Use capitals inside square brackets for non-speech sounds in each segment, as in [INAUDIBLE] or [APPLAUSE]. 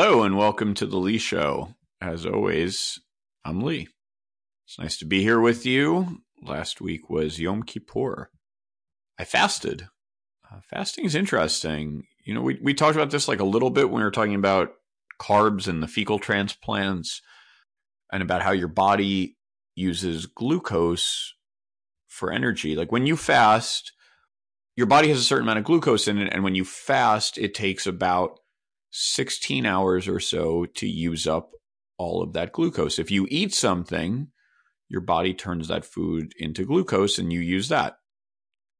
Hello and welcome to the Lee Show. As always, I'm Lee. It's nice to be here with you. Last week was Yom Kippur. I fasted. Uh, fasting is interesting. You know, we, we talked about this like a little bit when we were talking about carbs and the fecal transplants and about how your body uses glucose for energy. Like when you fast, your body has a certain amount of glucose in it. And when you fast, it takes about 16 hours or so to use up all of that glucose. If you eat something, your body turns that food into glucose and you use that,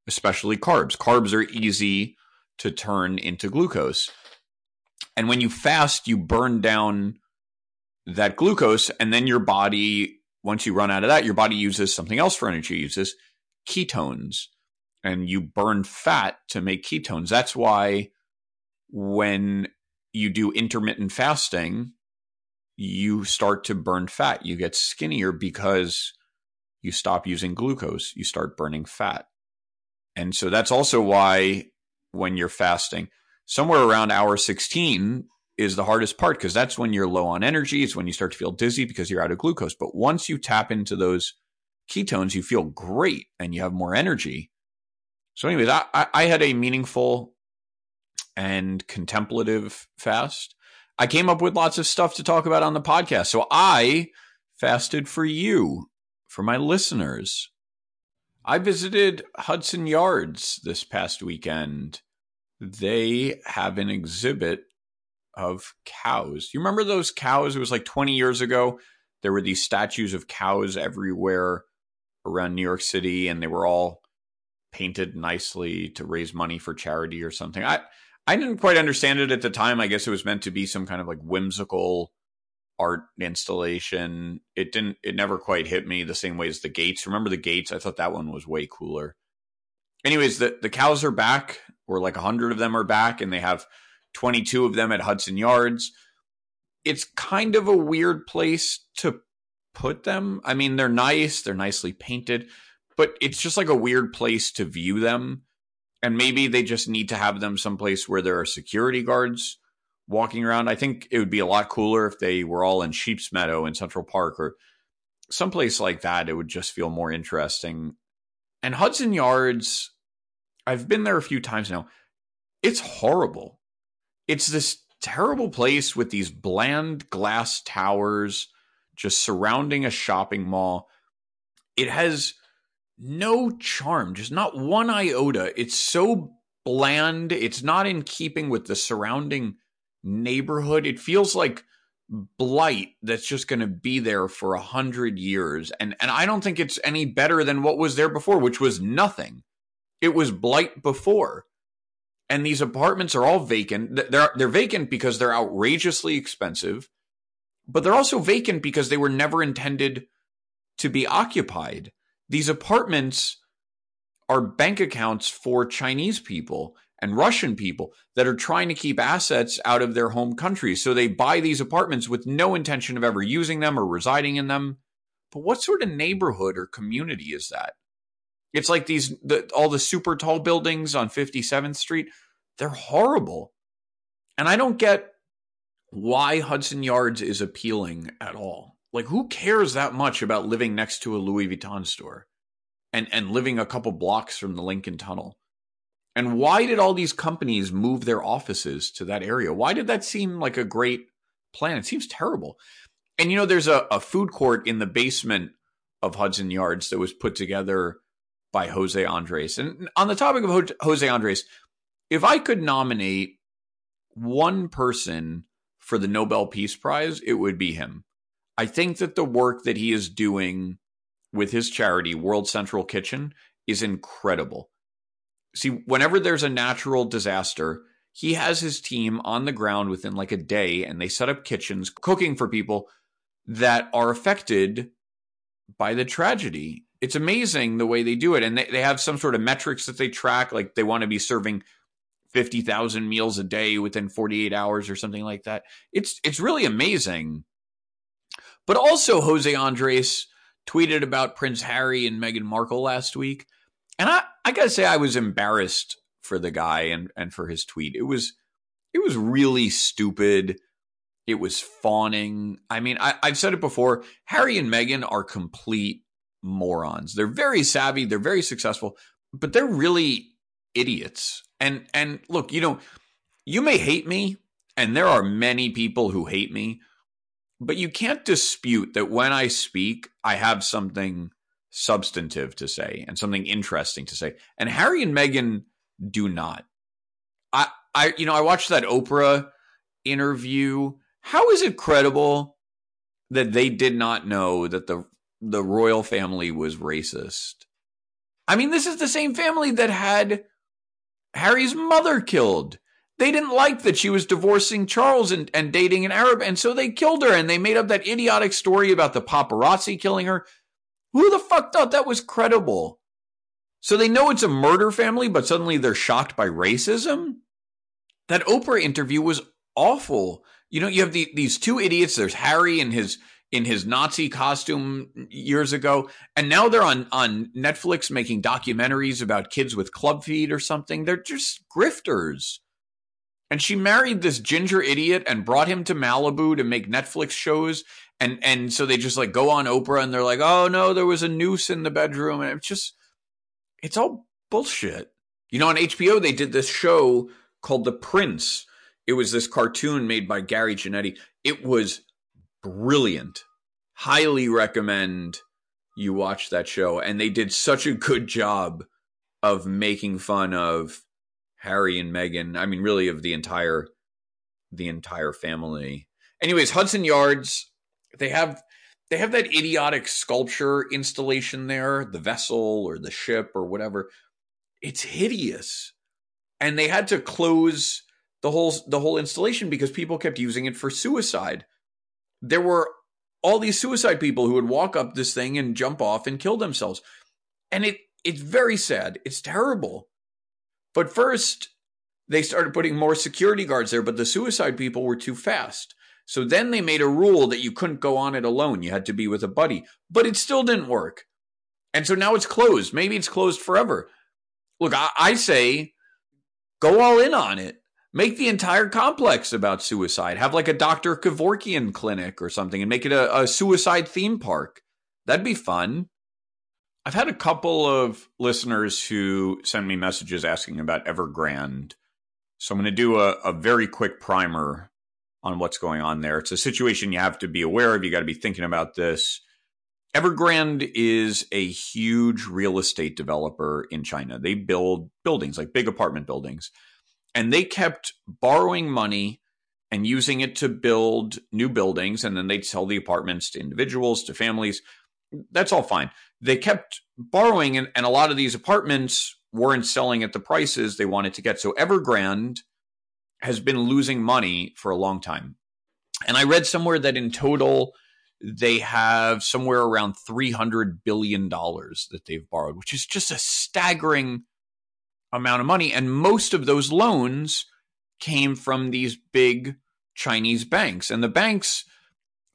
especially carbs. Carbs are easy to turn into glucose. And when you fast, you burn down that glucose, and then your body, once you run out of that, your body uses something else for energy, uses ketones, and you burn fat to make ketones. That's why when you do intermittent fasting, you start to burn fat. You get skinnier because you stop using glucose, you start burning fat. And so that's also why when you're fasting, somewhere around hour 16 is the hardest part because that's when you're low on energy. It's when you start to feel dizzy because you're out of glucose. But once you tap into those ketones, you feel great and you have more energy. So, anyways, I, I had a meaningful and contemplative fast. I came up with lots of stuff to talk about on the podcast. So I fasted for you, for my listeners. I visited Hudson Yards this past weekend. They have an exhibit of cows. You remember those cows? It was like 20 years ago. There were these statues of cows everywhere around New York City, and they were all painted nicely to raise money for charity or something. I I didn't quite understand it at the time. I guess it was meant to be some kind of like whimsical art installation. It didn't it never quite hit me the same way as the gates. Remember the gates? I thought that one was way cooler. Anyways, the the cows are back, or like 100 of them are back and they have 22 of them at Hudson Yards. It's kind of a weird place to put them. I mean, they're nice, they're nicely painted, but it's just like a weird place to view them and maybe they just need to have them someplace where there are security guards walking around. I think it would be a lot cooler if they were all in Sheep's Meadow in Central Park or someplace like that. It would just feel more interesting. And Hudson Yards, I've been there a few times now. It's horrible. It's this terrible place with these bland glass towers just surrounding a shopping mall. It has no charm, just not one iota. It's so bland. It's not in keeping with the surrounding neighborhood. It feels like blight that's just going to be there for a hundred years. And, and I don't think it's any better than what was there before, which was nothing. It was blight before. And these apartments are all vacant. They're, they're vacant because they're outrageously expensive, but they're also vacant because they were never intended to be occupied these apartments are bank accounts for Chinese people and Russian people that are trying to keep assets out of their home countries. So they buy these apartments with no intention of ever using them or residing in them. But what sort of neighborhood or community is that? It's like these the, all the super tall buildings on 57th Street. They're horrible. And I don't get why Hudson Yards is appealing at all. Like, who cares that much about living next to a Louis Vuitton store and, and living a couple blocks from the Lincoln Tunnel? And why did all these companies move their offices to that area? Why did that seem like a great plan? It seems terrible. And you know, there's a, a food court in the basement of Hudson Yards that was put together by Jose Andres. And on the topic of Jose Andres, if I could nominate one person for the Nobel Peace Prize, it would be him. I think that the work that he is doing with his charity, World Central Kitchen, is incredible. See, whenever there's a natural disaster, he has his team on the ground within like a day and they set up kitchens cooking for people that are affected by the tragedy. It's amazing the way they do it. And they, they have some sort of metrics that they track, like they want to be serving 50,000 meals a day within 48 hours or something like that. It's it's really amazing but also, Jose Andres tweeted about Prince Harry and Meghan Markle last week. And I, I gotta say, I was embarrassed for the guy and, and for his tweet. It was, it was really stupid. It was fawning. I mean, I, I've said it before. Harry and Meghan are complete morons. They're very savvy. They're very successful, but they're really idiots. And and look, you know, you may hate me, and there are many people who hate me, but you can't dispute that when I speak, I have something substantive to say and something interesting to say. And Harry and Meghan do not. I I you know, I watched that Oprah interview. How is it credible that they did not know that the the royal family was racist? I mean, this is the same family that had Harry's mother killed. They didn't like that she was divorcing Charles and, and dating an Arab, and so they killed her. And they made up that idiotic story about the paparazzi killing her. Who the fuck thought that was credible? So they know it's a murder family, but suddenly they're shocked by racism? That Oprah interview was awful. You know, you have the, these two idiots. There's Harry and his in his Nazi costume years ago, and now they're on on Netflix making documentaries about kids with club feet or something. They're just grifters. And she married this ginger idiot and brought him to Malibu to make Netflix shows. And and so they just like go on Oprah and they're like, oh no, there was a noose in the bedroom, and it's just it's all bullshit. You know, on HBO they did this show called The Prince. It was this cartoon made by Gary Janetti. It was brilliant. Highly recommend you watch that show. And they did such a good job of making fun of Harry and Meghan. I mean, really of the entire the entire family. Anyways, Hudson Yards, they have they have that idiotic sculpture installation there, the vessel or the ship or whatever. It's hideous. And they had to close the whole the whole installation because people kept using it for suicide there were all these suicide people who would walk up this thing and jump off and kill themselves. And it it's very sad. It's terrible. But first, they started putting more security guards there, but the suicide people were too fast. So then they made a rule that you couldn't go on it alone. You had to be with a buddy. But it still didn't work. And so now it's closed. Maybe it's closed forever. Look, I, I say go all in on it. Make the entire complex about suicide. Have like a Dr. Kevorkian clinic or something and make it a, a suicide theme park. That'd be fun. I've had a couple of listeners who send me messages asking about Evergrande. So I'm going to do a, a very quick primer on what's going on there. It's a situation you have to be aware of. You got to be thinking about this. Evergrande is a huge real estate developer in China. They build buildings, like big apartment buildings and they kept borrowing money and using it to build new buildings and then they'd sell the apartments to individuals to families that's all fine they kept borrowing and, and a lot of these apartments weren't selling at the prices they wanted to get so evergrande has been losing money for a long time and i read somewhere that in total they have somewhere around 300 billion dollars that they've borrowed which is just a staggering amount of money. And most of those loans came from these big Chinese banks. And the banks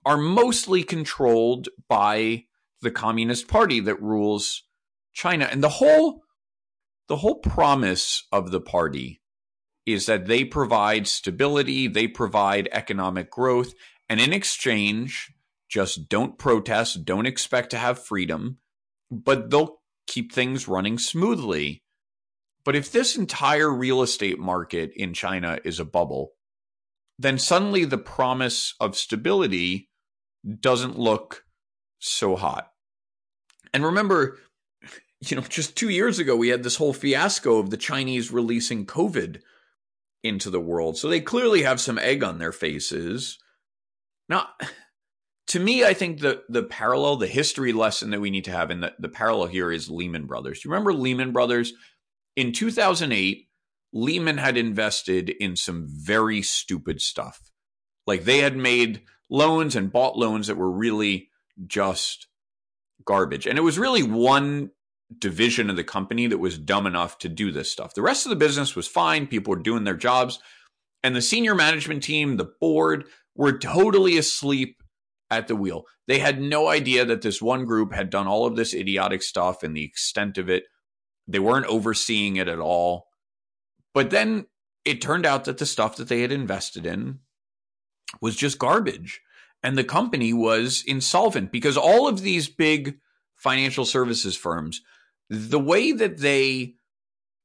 are mostly controlled by the Communist Party that rules China. And the whole the whole promise of the party is that they provide stability, they provide economic growth, and in exchange, just don't protest, don't expect to have freedom, but they'll keep things running smoothly. But if this entire real estate market in China is a bubble, then suddenly the promise of stability doesn't look so hot. And remember, [LAUGHS] you know, just two years ago, we had this whole fiasco of the Chinese releasing COVID into the world. So they clearly have some egg on their faces. Now, [LAUGHS] to me, I think the the parallel, the history lesson that we need to have, and the, the parallel here is Lehman Brothers. You remember Lehman Brothers? in 2008, Lehman had invested in some very stupid stuff. Like they had made loans and bought loans that were really just garbage. And it was really one division of the company that was dumb enough to do this stuff. The rest of the business was fine. People were doing their jobs. And the senior management team, the board, were totally asleep at the wheel. They had no idea that this one group had done all of this idiotic stuff and the extent of it they weren't overseeing it at all. But then it turned out that the stuff that they had invested in was just garbage. And the company was insolvent because all of these big financial services firms, the way that they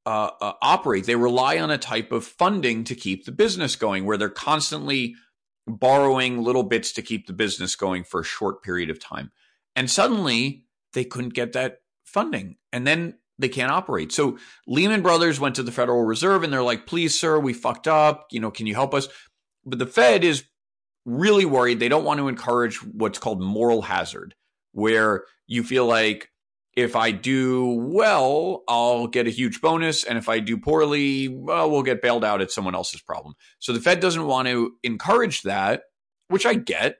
uh, uh, operate, they rely on a type of funding to keep the business going, where they're constantly borrowing little bits to keep the business going for a short period of time. And suddenly they couldn't get that funding. And then they can't operate. So Lehman Brothers went to the Federal Reserve and they're like, please, sir, we fucked up. You know, can you help us? But the Fed is really worried. They don't want to encourage what's called moral hazard, where you feel like if I do well, I'll get a huge bonus. And if I do poorly, well, we'll get bailed out. It's someone else's problem. So the Fed doesn't want to encourage that, which I get.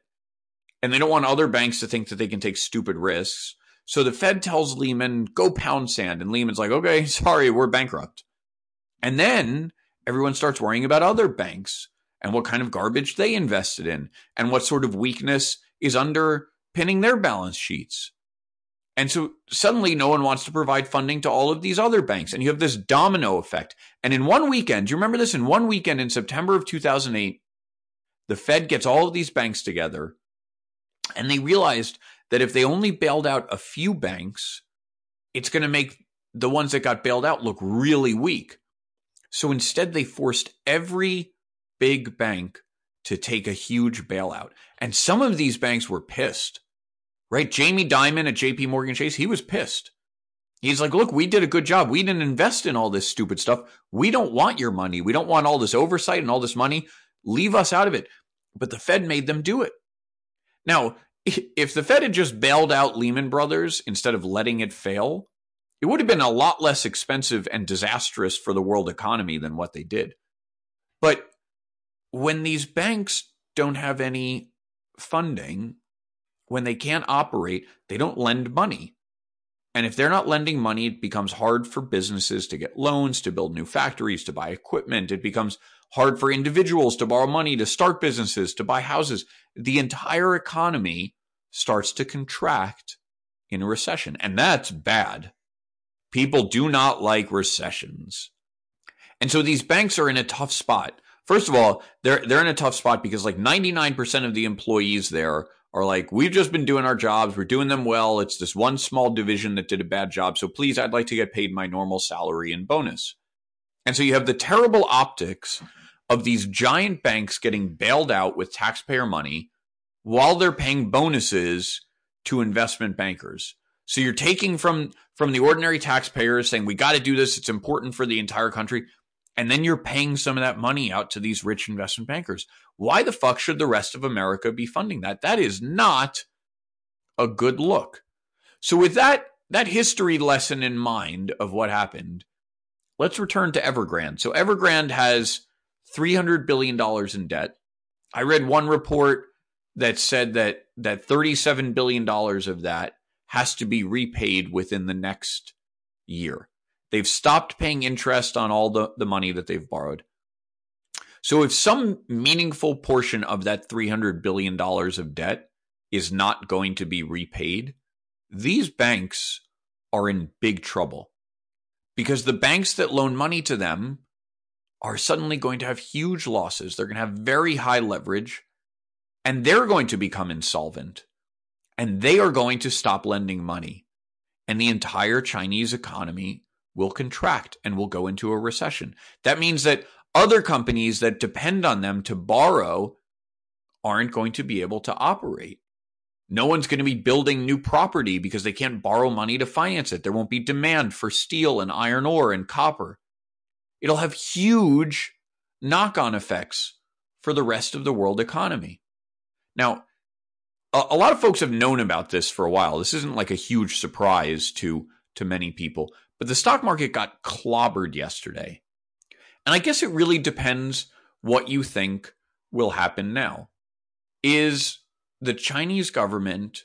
And they don't want other banks to think that they can take stupid risks. So the Fed tells Lehman, go pound sand. And Lehman's like, okay, [LAUGHS] sorry, we're bankrupt. And then everyone starts worrying about other banks and what kind of garbage they invested in and what sort of weakness is underpinning their balance sheets. And so suddenly no one wants to provide funding to all of these other banks. And you have this domino effect. And in one weekend, you remember this? In one weekend in September of 2008, the Fed gets all of these banks together and they realized that if they only bailed out a few banks, it's going to make the ones that got bailed out look really weak. So instead, they forced every big bank to take a huge bailout. And some of these banks were pissed, right? Jamie Dimon at JP Morgan Chase, he was pissed. He's like, look, we did a good job. We didn't invest in all this stupid stuff. We don't want your money. We don't want all this oversight and all this money. Leave us out of it. But the Fed made them do it. Now, [LAUGHS] if the Fed had just bailed out Lehman Brothers instead of letting it fail, it would have been a lot less expensive and disastrous for the world economy than what they did. But when these banks don't have any funding, when they can't operate, they don't lend money. And if they're not lending money, it becomes hard for businesses to get loans, to build new factories, to buy equipment. It becomes hard for individuals to borrow money, to start businesses, to buy houses. The entire economy starts to contract in a recession. And that's bad. People do not like recessions. And so these banks are in a tough spot. First of all, they're they're in a tough spot because like 99% of the employees there are like, we've just been doing our jobs, we're doing them well. It's this one small division that did a bad job. So please, I'd like to get paid my normal salary and bonus. And so you have the terrible optics of these giant banks getting bailed out with taxpayer money while they're paying bonuses to investment bankers. So you're taking from from the ordinary taxpayers saying we got to do this, it's important for the entire country, and then you're paying some of that money out to these rich investment bankers. Why the fuck should the rest of America be funding that? That is not a good look. So with that that history lesson in mind of what happened, let's return to Evergrande. So Evergrande has 300 billion dollars in debt. I read one report that said that that 37 billion dollars of that has to be repaid within the next year. They've stopped paying interest on all the, the money that they've borrowed. So if some meaningful portion of that $300 billion of debt is not going to be repaid, these banks are in big trouble because the banks that loan money to them are suddenly going to have huge losses. They're going to have very high leverage and they're going to become insolvent and they are going to stop lending money and the entire Chinese economy will contract and will go into a recession. That means that other companies that depend on them to borrow aren't going to be able to operate. No one's going to be building new property because they can't borrow money to finance it. There won't be demand for steel and iron ore and copper. It'll have huge knock on effects for the rest of the world economy. Now, a, a lot of folks have known about this for a while. This isn't like a huge surprise to to many people, but the stock market got clobbered yesterday. And I guess it really depends what you think will happen now. Is the Chinese government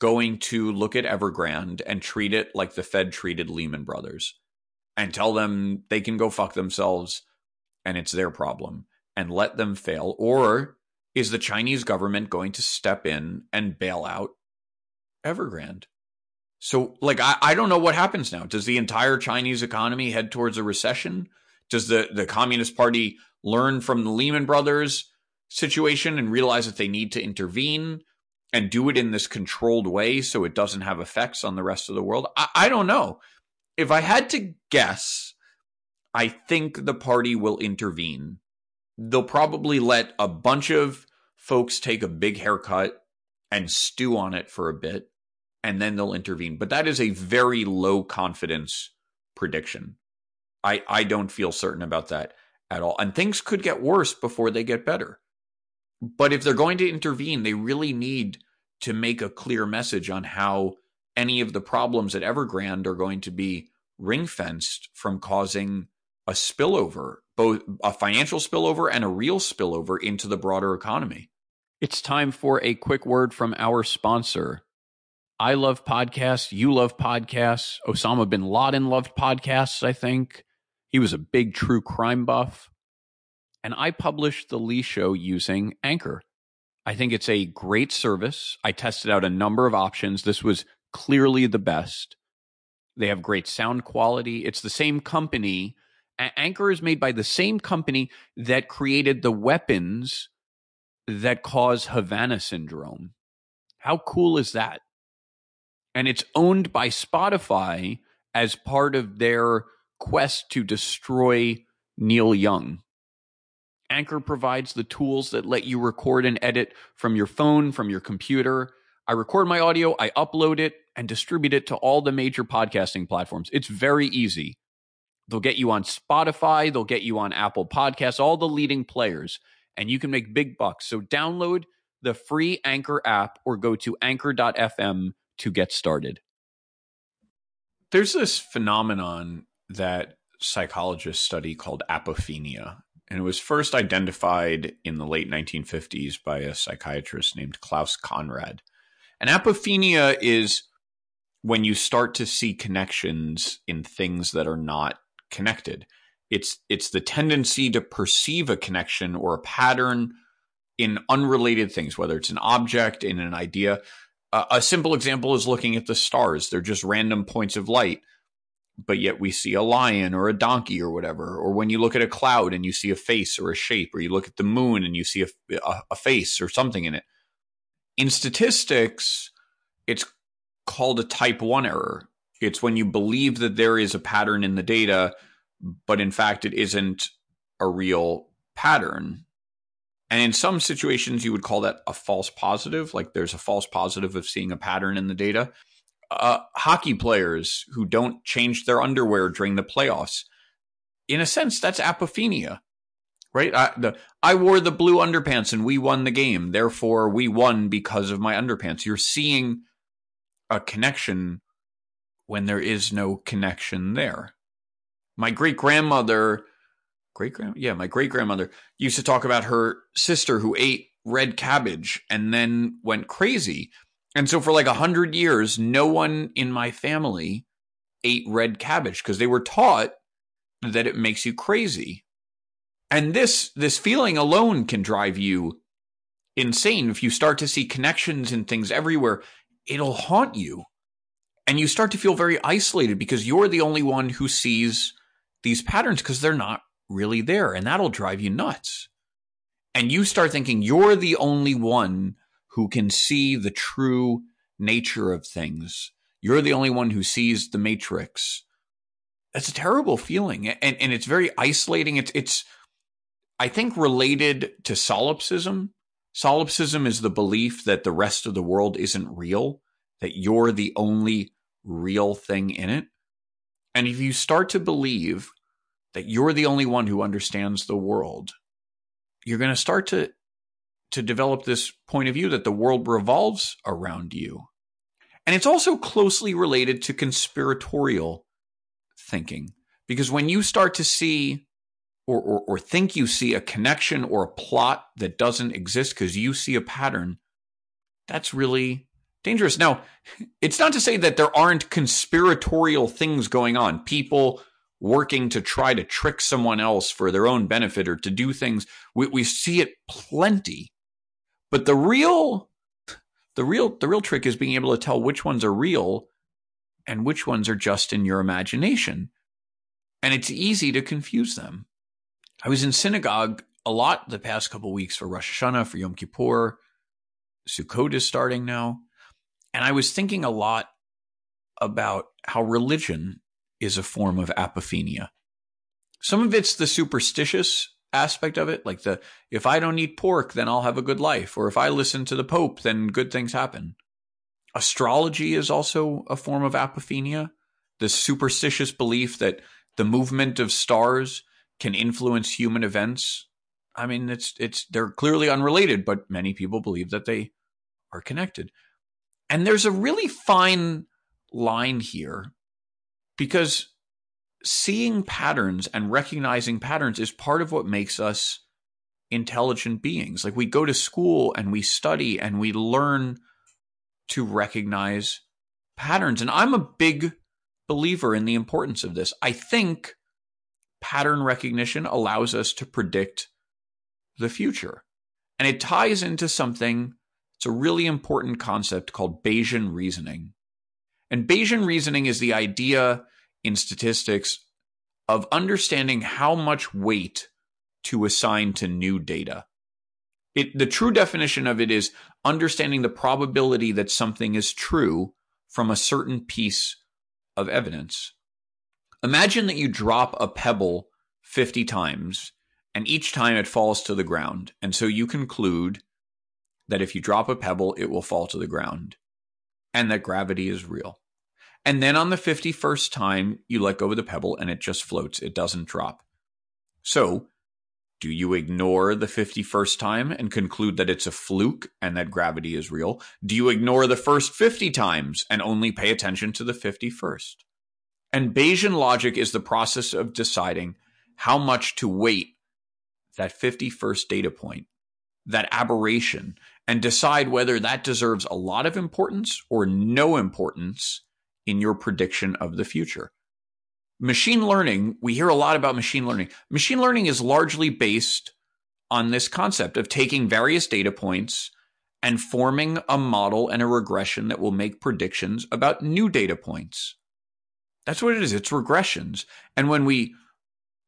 going to look at Evergrande and treat it like the Fed treated Lehman Brothers and tell them they can go fuck themselves and it's their problem and let them fail? Or is the Chinese government going to step in and bail out Evergrande? So, like, I, I don't know what happens now. Does the entire Chinese economy head towards a recession? Does the, the Communist Party learn from the Lehman Brothers, situation and realize that they need to intervene and do it in this controlled way so it doesn't have effects on the rest of the world? I, I don't know. If I had to guess, I think the party will intervene. They'll probably let a bunch of folks take a big haircut and stew on it for a bit, and then they'll intervene. But that is a very low confidence prediction. I, I don't feel certain about that at all. And things could get worse before they get better. But if they're going to intervene, they really need to make a clear message on how any of the problems at Evergrande are going to be ring fenced from causing a spillover, both a financial spillover and a real spillover into the broader economy. It's time for a quick word from our sponsor. I love podcasts. You love podcasts. Osama bin Laden loved podcasts, I think. He was a big true crime buff and I published the Lee Show using Anchor. I think it's a great service. I tested out a number of options. This was clearly the best. They have great sound quality. It's the same company. Anchor is made by the same company that created the weapons that cause Havana syndrome. How cool is that? And it's owned by Spotify as part of their quest to destroy Neil Young. Anchor provides the tools that let you record and edit from your phone, from your computer. I record my audio, I upload it, and distribute it to all the major podcasting platforms. It's very easy. They'll get you on Spotify, they'll get you on Apple Podcasts, all the leading players, and you can make big bucks. So download the free Anchor app or go to anchor.fm to get started. There's this phenomenon that psychologists study called apophenia and it was first identified in the late 1950s by a psychiatrist named Klaus Conrad. And apophenia is when you start to see connections in things that are not connected. It's it's the tendency to perceive a connection or a pattern in unrelated things, whether it's an object in an idea. A simple example is looking at the stars. They're just random points of light but yet we see a lion or a donkey or whatever. Or when you look at a cloud and you see a face or a shape, or you look at the moon and you see a, a, a face or something in it. In statistics, it's called a type 1 error. It's when you believe that there is a pattern in the data, but in fact it isn't a real pattern. And in some situations, you would call that a false positive, like there's a false positive of seeing a pattern in the data uh, hockey players who don't change their underwear during the playoffs. In a sense, that's apophenia, right? I, the, I wore the blue underpants and we won the game. Therefore, we won because of my underpants. You're seeing a connection when there is no connection there. My great grandmother, great grand, yeah, my great grandmother used to talk about her sister who ate red cabbage and then went crazy and so for like a hundred years, no one in my family ate red cabbage because they were taught that it makes you crazy. And this this feeling alone can drive you insane. If you start to see connections and things everywhere, it'll haunt you. And you start to feel very isolated because you're the only one who sees these patterns because they're not really there. And that'll drive you nuts. And you start thinking you're the only one who can see the true nature of things. You're the only one who sees the matrix. That's a terrible feeling. And, and it's very isolating. It's, it's, I think, related to solipsism. Solipsism is the belief that the rest of the world isn't real, that you're the only real thing in it. And if you start to believe that you're the only one who understands the world, you're going to start to to develop this point of view that the world revolves around you. And it's also closely related to conspiratorial thinking. Because when you start to see or, or, or think you see a connection or a plot that doesn't exist because you see a pattern, that's really dangerous. Now, it's not to say that there aren't conspiratorial things going on, people working to try to trick someone else for their own benefit or to do things. We, we see it plenty. But the real the real the real trick is being able to tell which ones are real and which ones are just in your imagination. And it's easy to confuse them. I was in synagogue a lot the past couple weeks for Rosh Hashanah, for Yom Kippur. Sukkot is starting now. And I was thinking a lot about how religion is a form of apophenia. Some of it's the superstitious aspect of it, like the if I don't eat pork, then I'll have a good life, or if I listen to the Pope, then good things happen. Astrology is also a form of apophenia, the superstitious belief that the movement of stars can influence human events. I mean, it's it's they're clearly unrelated, but many people believe that they are connected. And there's a really fine line here because seeing patterns and recognizing patterns is part of what makes us intelligent beings. Like we go to school and we study and we learn to recognize patterns. And I'm a big believer in the importance of this. I think pattern recognition allows us to predict the future. And it ties into something, it's a really important concept called Bayesian reasoning. And Bayesian reasoning is the idea in statistics of understanding how much weight to assign to new data. It, the true definition of it is understanding the probability that something is true from a certain piece of evidence. Imagine that you drop a pebble 50 times and each time it falls to the ground. And so you conclude that if you drop a pebble, it will fall to the ground and that gravity is real. And then on the 51st time, you let go of the pebble and it just floats. It doesn't drop. So, do you ignore the 51st time and conclude that it's a fluke and that gravity is real? Do you ignore the first 50 times and only pay attention to the 51st? And Bayesian logic is the process of deciding how much to weight that 51st data point, that aberration, and decide whether that deserves a lot of importance or no importance in your prediction of the future. Machine learning, we hear a lot about machine learning. Machine learning is largely based on this concept of taking various data points and forming a model and a regression that will make predictions about new data points. That's what it is. It's regressions. And when we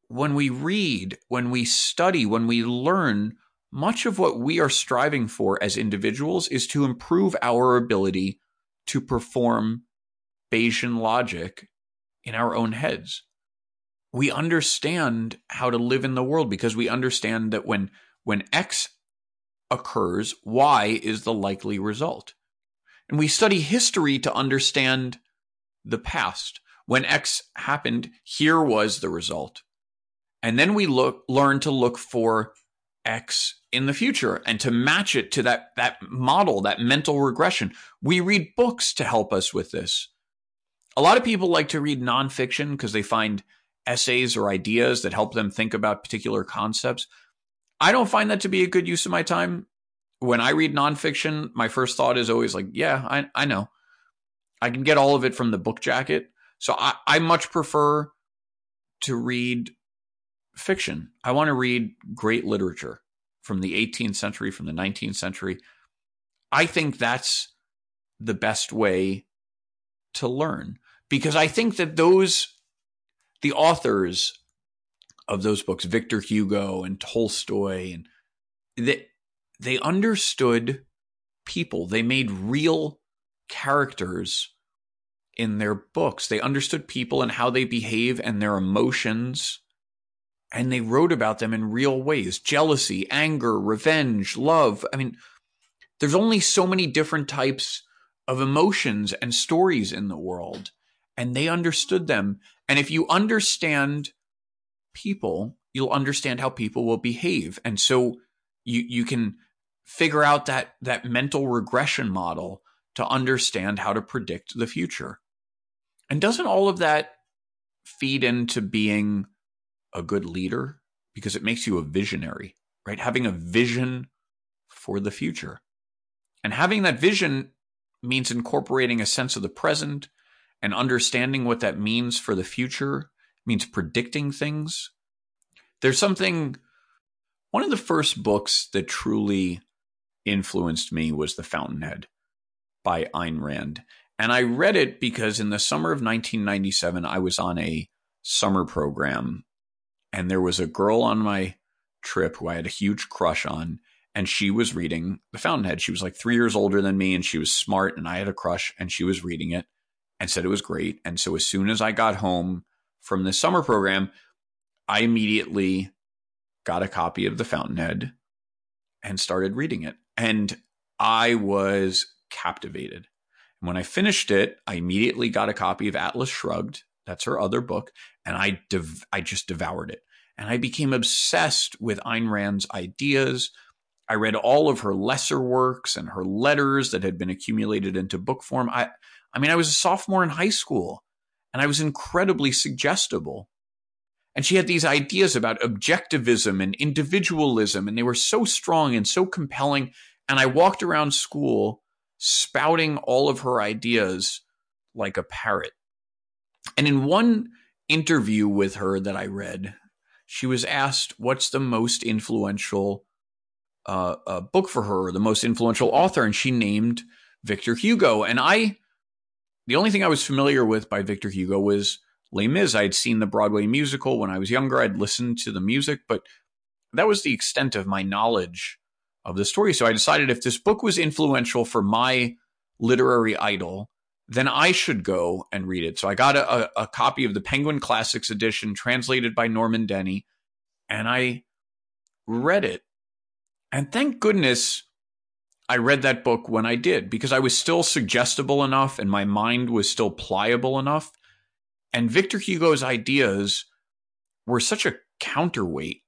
when we read, when we study, when we learn, much of what we are striving for as individuals is to improve our ability to perform Bayesian logic in our own heads. We understand how to live in the world because we understand that when, when X occurs, Y is the likely result. And we study history to understand the past. When X happened, here was the result. And then we look, learn to look for X in the future and to match it to that, that model, that mental regression. We read books to help us with this. A lot of people like to read nonfiction because they find essays or ideas that help them think about particular concepts. I don't find that to be a good use of my time. When I read nonfiction, my first thought is always like, yeah, I, I know. I can get all of it from the book jacket. So I, I much prefer to read fiction. I want to read great literature from the 18th century, from the 19th century. I think that's the best way to learn because I think that those, the authors of those books, Victor Hugo and Tolstoy, and they, they understood people. They made real characters in their books. They understood people and how they behave and their emotions. And they wrote about them in real ways jealousy, anger, revenge, love. I mean, there's only so many different types of emotions and stories in the world and they understood them. And if you understand people, you'll understand how people will behave. And so you, you can figure out that, that mental regression model to understand how to predict the future. And doesn't all of that feed into being a good leader? Because it makes you a visionary, right? Having a vision for the future. And having that vision means incorporating a sense of the present, and understanding what that means for the future means predicting things. There's something, one of the first books that truly influenced me was The Fountainhead by Ayn Rand. And I read it because in the summer of 1997, I was on a summer program and there was a girl on my trip who I had a huge crush on, and she was reading The Fountainhead. She was like three years older than me, and she was smart, and I had a crush, and she was reading it and said it was great. And so as soon as I got home from the summer program, I immediately got a copy of The Fountainhead and started reading it. And I was captivated. And when I finished it, I immediately got a copy of Atlas Shrugged. That's her other book. And I, dev- I just devoured it. And I became obsessed with Ayn Rand's ideas. I read all of her lesser works and her letters that had been accumulated into book form. I, I mean, I was a sophomore in high school and I was incredibly suggestible. And she had these ideas about objectivism and individualism, and they were so strong and so compelling. And I walked around school spouting all of her ideas like a parrot. And in one interview with her that I read, she was asked what's the most influential uh, book for her, or the most influential author, and she named Victor Hugo. And I, the only thing I was familiar with by Victor Hugo was Les Mis. I had seen the Broadway musical when I was younger. I'd listened to the music, but that was the extent of my knowledge of the story. So I decided if this book was influential for my literary idol, then I should go and read it. So I got a, a, copy of the Penguin Classics edition translated by Norman Denny, and I read it. And thank goodness I read that book when I did, because I was still suggestible enough and my mind was still pliable enough. And Victor Hugo's ideas were such a counterweight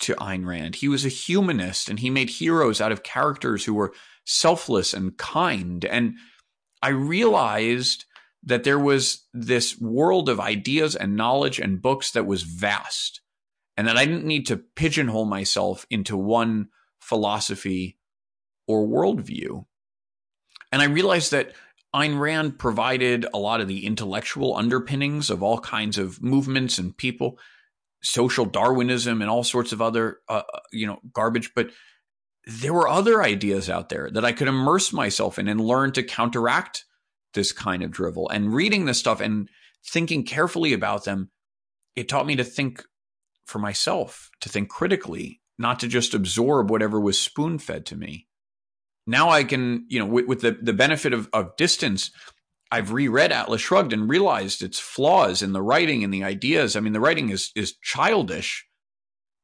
to Ayn Rand. He was a humanist and he made heroes out of characters who were selfless and kind. And I realized that there was this world of ideas and knowledge and books that was vast, and that I didn't need to pigeonhole myself into one philosophy or worldview. And I realized that Ayn Rand provided a lot of the intellectual underpinnings of all kinds of movements and people social Darwinism and all sorts of other, uh, uh, you know, garbage. But there were other ideas out there that I could immerse myself in and learn to counteract this kind of drivel. And reading this stuff and thinking carefully about them, it taught me to think for myself, to think critically, not to just absorb whatever was spoon fed to me. Now I can, you know, with, with the, the benefit of, of distance, I've reread Atlas Shrugged and realized its flaws in the writing and the ideas. I mean, the writing is is childish.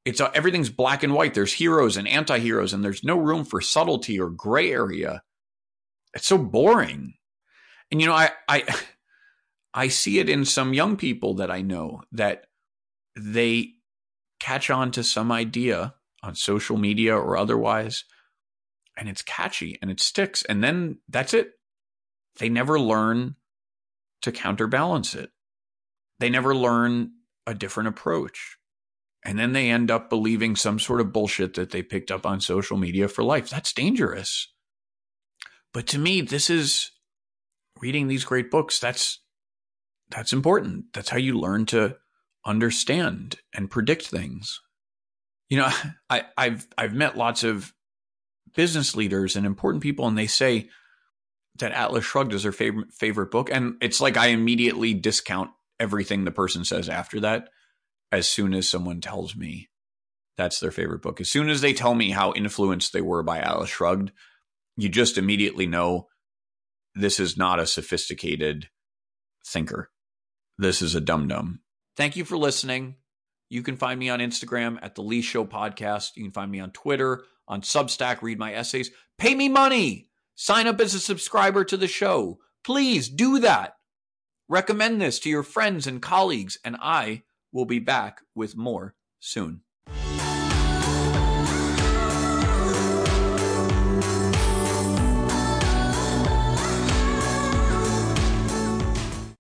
It's uh, everything's black and white. There's heroes and anti-heroes, and there's no room for subtlety or gray area. It's so boring. And you know, I I [LAUGHS] I see it in some young people that I know that they catch on to some idea on social media or otherwise, and it's catchy and it sticks, and then that's it they never learn to counterbalance it. They never learn a different approach. And then they end up believing some sort of bullshit that they picked up on social media for life. That's dangerous. But to me, this is reading these great books. That's that's important. That's how you learn to understand and predict things. You know, [LAUGHS] I, I've I've met lots of business leaders and important people, and they say, that Atlas Shrugged is their favorite favorite book, and it's like I immediately discount everything the person says after that as soon as someone tells me that's their favorite book. As soon as they tell me how influenced they were by Atlas Shrugged, you just immediately know this is not a sophisticated thinker. This is a dum dum. Thank you for listening. You can find me on Instagram at the Lee Show Podcast. You can find me on Twitter, on Substack, read my essays. Pay me money. Sign up as a subscriber to the show. Please do that. Recommend this to your friends and colleagues, and I will be back with more soon.